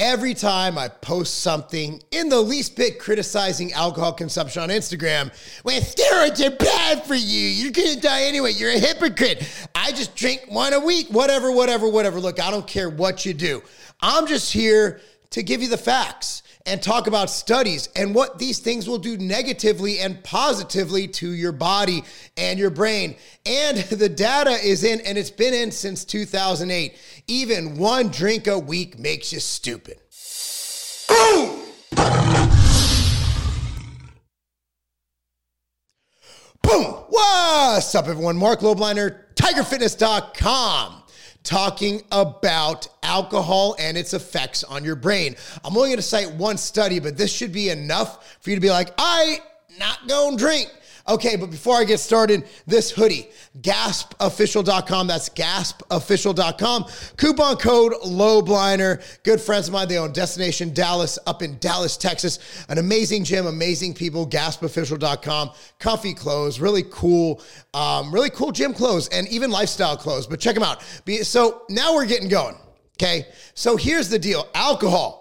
every time I post something in the least bit criticizing alcohol consumption on Instagram, when steroids are bad for you, you're gonna die anyway, you're a hypocrite. I just drink one a week, whatever, whatever, whatever. Look, I don't care what you do. I'm just here to give you the facts and talk about studies and what these things will do negatively and positively to your body and your brain. And the data is in, and it's been in since 2008. Even one drink a week makes you stupid. Boom! Boom! What's up, everyone? Marc Lobliner, TigerFitness.com talking about alcohol and its effects on your brain. I'm only going to cite one study, but this should be enough for you to be like, I not gonna drink. Okay, but before I get started, this hoodie, gaspofficial.com. That's gaspofficial.com. Coupon code LOBLINER. Good friends of mine, they own Destination Dallas up in Dallas, Texas. An amazing gym, amazing people, gaspofficial.com. Comfy clothes, really cool, um, really cool gym clothes and even lifestyle clothes. But check them out. So now we're getting going. Okay, so here's the deal alcohol,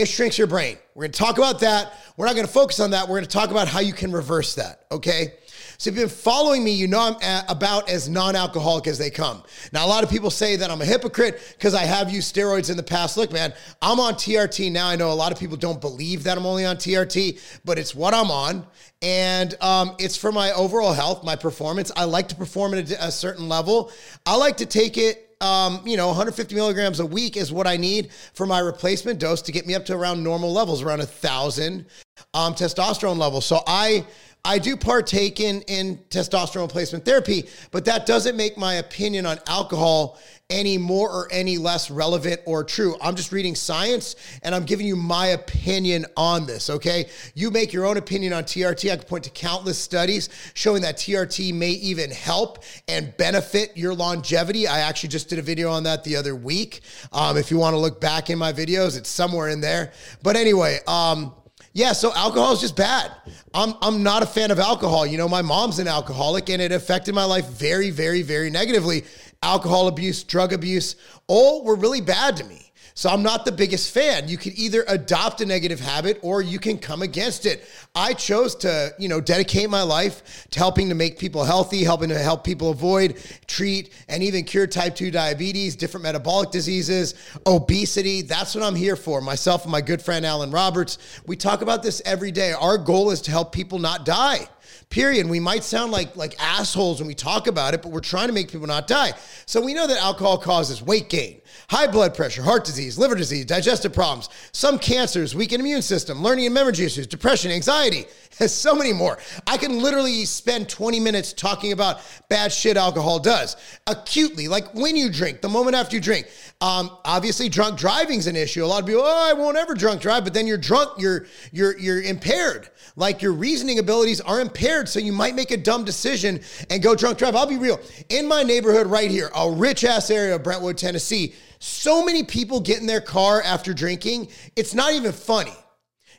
it shrinks your brain. We're gonna talk about that. We're not going to focus on that. We're going to talk about how you can reverse that, okay? So if you've been following me, you know I'm a- about as non-alcoholic as they come. Now, a lot of people say that I'm a hypocrite because I have used steroids in the past. Look, man, I'm on TRT now. I know a lot of people don't believe that I'm only on TRT, but it's what I'm on. And um, it's for my overall health, my performance. I like to perform at a, a certain level. I like to take it um, you know, 150 milligrams a week is what I need for my replacement dose to get me up to around normal levels, around a thousand um, testosterone levels. So I I do partake in in testosterone replacement therapy, but that doesn't make my opinion on alcohol any more or any less relevant or true. I'm just reading science and I'm giving you my opinion on this, okay? You make your own opinion on TRT. I can point to countless studies showing that TRT may even help and benefit your longevity. I actually just did a video on that the other week. Um, if you want to look back in my videos, it's somewhere in there. But anyway, um, yeah, so alcohol is just bad. I'm I'm not a fan of alcohol. You know, my mom's an alcoholic and it affected my life very, very, very negatively. Alcohol abuse, drug abuse, all were really bad to me. So I'm not the biggest fan. You can either adopt a negative habit or you can come against it. I chose to, you know, dedicate my life to helping to make people healthy, helping to help people avoid, treat, and even cure type 2 diabetes, different metabolic diseases, obesity. That's what I'm here for. Myself and my good friend Alan Roberts, we talk about this every day. Our goal is to help people not die period. We might sound like like assholes when we talk about it, but we're trying to make people not die. So we know that alcohol causes weight gain, high blood pressure, heart disease, liver disease, digestive problems, some cancers, weakened immune system, learning and memory issues, depression, anxiety, and so many more. I can literally spend 20 minutes talking about bad shit alcohol does acutely, like when you drink, the moment after you drink. Um, obviously, drunk driving's an issue. A lot of people, oh, I won't ever drunk drive, but then you're drunk, you're you're you're impaired. Like your reasoning abilities are impaired, so you might make a dumb decision and go drunk drive. I'll be real. In my neighborhood right here, a rich ass area of Brentwood, Tennessee, so many people get in their car after drinking. It's not even funny.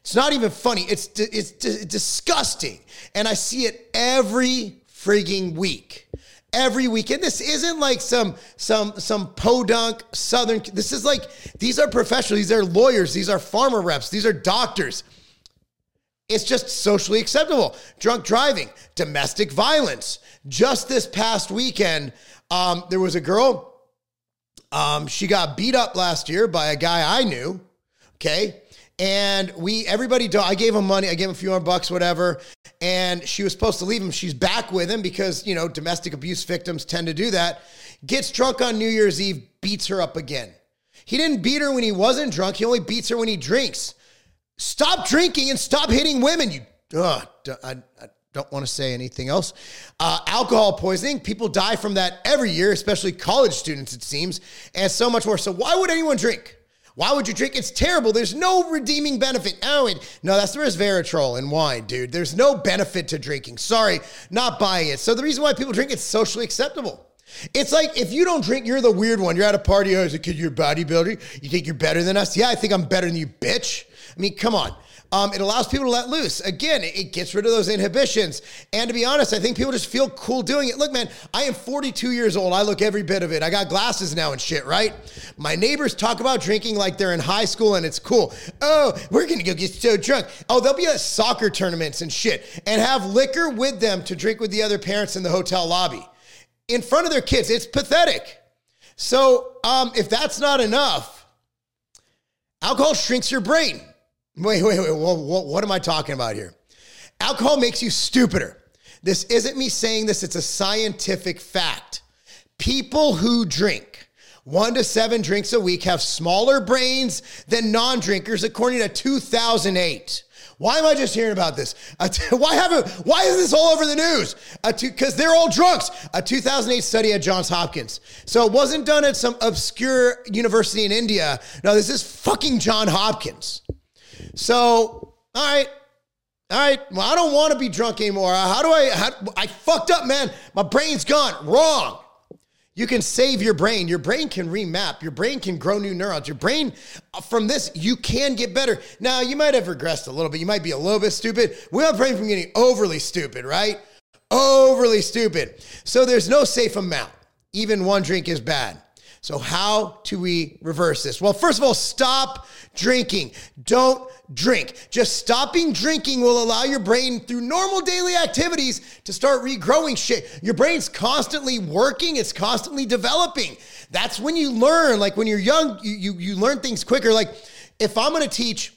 It's not even funny. It's it's disgusting, and I see it every frigging week every weekend. This isn't like some some some podunk southern. This is like these are professionals. These are lawyers. These are pharma reps. These are doctors. It's just socially acceptable. Drunk driving, domestic violence. Just this past weekend, um, there was a girl. Um, she got beat up last year by a guy I knew. Okay. And we, everybody, I gave him money. I gave him a few hundred bucks, whatever. And she was supposed to leave him. She's back with him because, you know, domestic abuse victims tend to do that. Gets drunk on New Year's Eve, beats her up again. He didn't beat her when he wasn't drunk. He only beats her when he drinks. Stop drinking and stop hitting women. You, uh, I, I don't want to say anything else. Uh, alcohol poisoning, people die from that every year, especially college students, it seems, and so much more. So, why would anyone drink? Why would you drink? It's terrible. There's no redeeming benefit. Oh, no, that's the resveratrol in wine, dude. There's no benefit to drinking. Sorry, not buying it. So the reason why people drink, it's socially acceptable. It's like if you don't drink, you're the weird one. You're at a party, oh, is it because you're a bodybuilder? You think you're better than us? Yeah, I think I'm better than you, bitch. I mean, come on. Um, it allows people to let loose. Again, it gets rid of those inhibitions. And to be honest, I think people just feel cool doing it. Look, man, I am 42 years old. I look every bit of it. I got glasses now and shit, right? My neighbors talk about drinking like they're in high school and it's cool. Oh, we're gonna go get so drunk. Oh, they'll be at soccer tournaments and shit and have liquor with them to drink with the other parents in the hotel lobby in front of their kids. It's pathetic. So, um, if that's not enough, alcohol shrinks your brain. Wait, wait, wait. What, what, what am I talking about here? Alcohol makes you stupider. This isn't me saying this, it's a scientific fact. People who drink one to seven drinks a week have smaller brains than non drinkers, according to 2008. Why am I just hearing about this? why haven't? Why is this all over the news? Because they're all drunks. A 2008 study at Johns Hopkins. So it wasn't done at some obscure university in India. No, this is fucking John Hopkins. So, all right. All right. Well, I don't want to be drunk anymore. How do I? How, I fucked up, man. My brain's gone. Wrong. You can save your brain. Your brain can remap. Your brain can grow new neurons. Your brain, uh, from this, you can get better. Now, you might have regressed a little bit. You might be a little bit stupid. We don't brain from getting overly stupid, right? Overly stupid. So there's no safe amount. Even one drink is bad. So, how do we reverse this? Well, first of all, stop drinking. Don't drink. Just stopping drinking will allow your brain, through normal daily activities, to start regrowing shit. Your brain's constantly working, it's constantly developing. That's when you learn. Like when you're young, you, you, you learn things quicker. Like if I'm gonna teach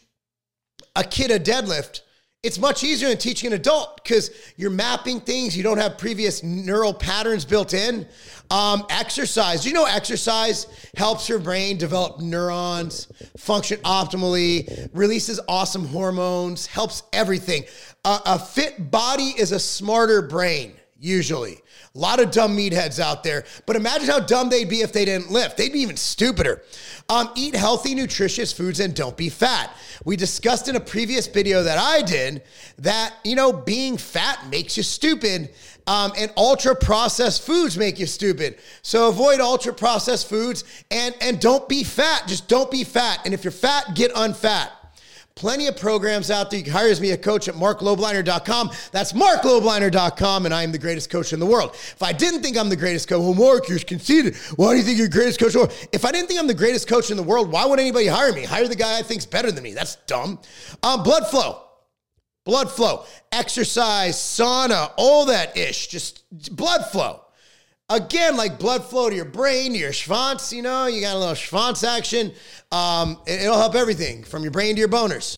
a kid a deadlift, it's much easier than teaching an adult because you're mapping things. You don't have previous neural patterns built in. Um, exercise. You know, exercise helps your brain develop neurons, function optimally, releases awesome hormones, helps everything. Uh, a fit body is a smarter brain, usually. A lot of dumb meatheads out there, but imagine how dumb they'd be if they didn't lift. They'd be even stupider. Um, eat healthy, nutritious foods and don't be fat. We discussed in a previous video that I did that, you know, being fat makes you stupid. Um, and ultra processed foods make you stupid. So avoid ultra processed foods and and don't be fat. Just don't be fat. And if you're fat, get unfat. Plenty of programs out there. You can hire me a coach at marclobliner.com. That's marclobliner.com, and I am the greatest coach in the world. If I didn't think I'm the greatest coach, well, Marc, you're conceited. Why do you think you're the greatest coach? If I didn't think I'm the greatest coach in the world, why would anybody hire me? Hire the guy I think's better than me. That's dumb. Um, blood flow. Blood flow, exercise, sauna, all that ish, just blood flow. Again, like blood flow to your brain, to your schwanz, you know, you got a little schwanz action. Um, it, will help everything from your brain to your boners,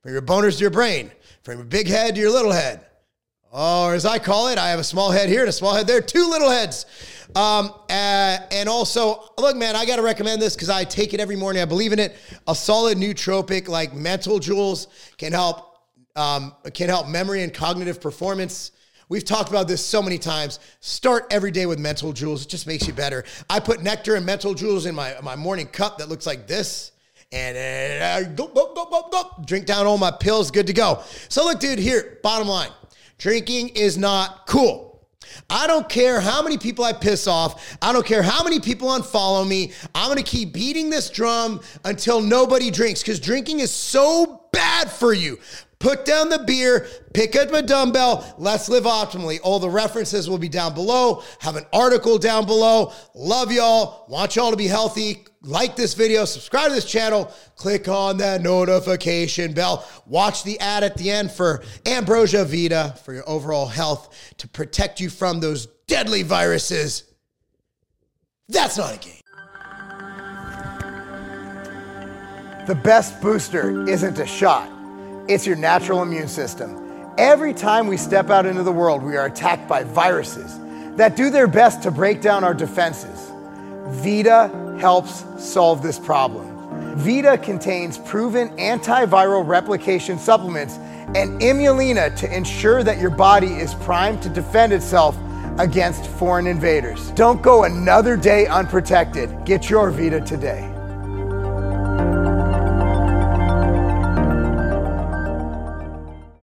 from your boners to your brain, from your big head to your little head. Or as I call it, I have a small head here and a small head there, two little heads. Um, uh, and also, look, man, I got to recommend this because I take it every morning. I believe in it. A solid nootropic like Mental Jewels can help um, can help memory and cognitive performance. We've talked about this so many times. Start every day with mental jewels. It just makes you better. I put nectar and mental jewels in my, my morning cup that looks like this. And uh, go, go, go, go, go. Drink down all my pills, good to go. So, look, dude, here, bottom line drinking is not cool. I don't care how many people I piss off. I don't care how many people unfollow me. I'm going to keep beating this drum until nobody drinks because drinking is so bad for you. Put down the beer, pick up a dumbbell. Let's live optimally. All the references will be down below. Have an article down below. Love y'all. Want y'all to be healthy. Like this video, subscribe to this channel, click on that notification bell. Watch the ad at the end for Ambrosia Vita for your overall health to protect you from those deadly viruses. That's not a game. The best booster isn't a shot it's your natural immune system. Every time we step out into the world, we are attacked by viruses that do their best to break down our defenses. Vita helps solve this problem. Vita contains proven antiviral replication supplements and Immulina to ensure that your body is primed to defend itself against foreign invaders. Don't go another day unprotected. Get your Vita today.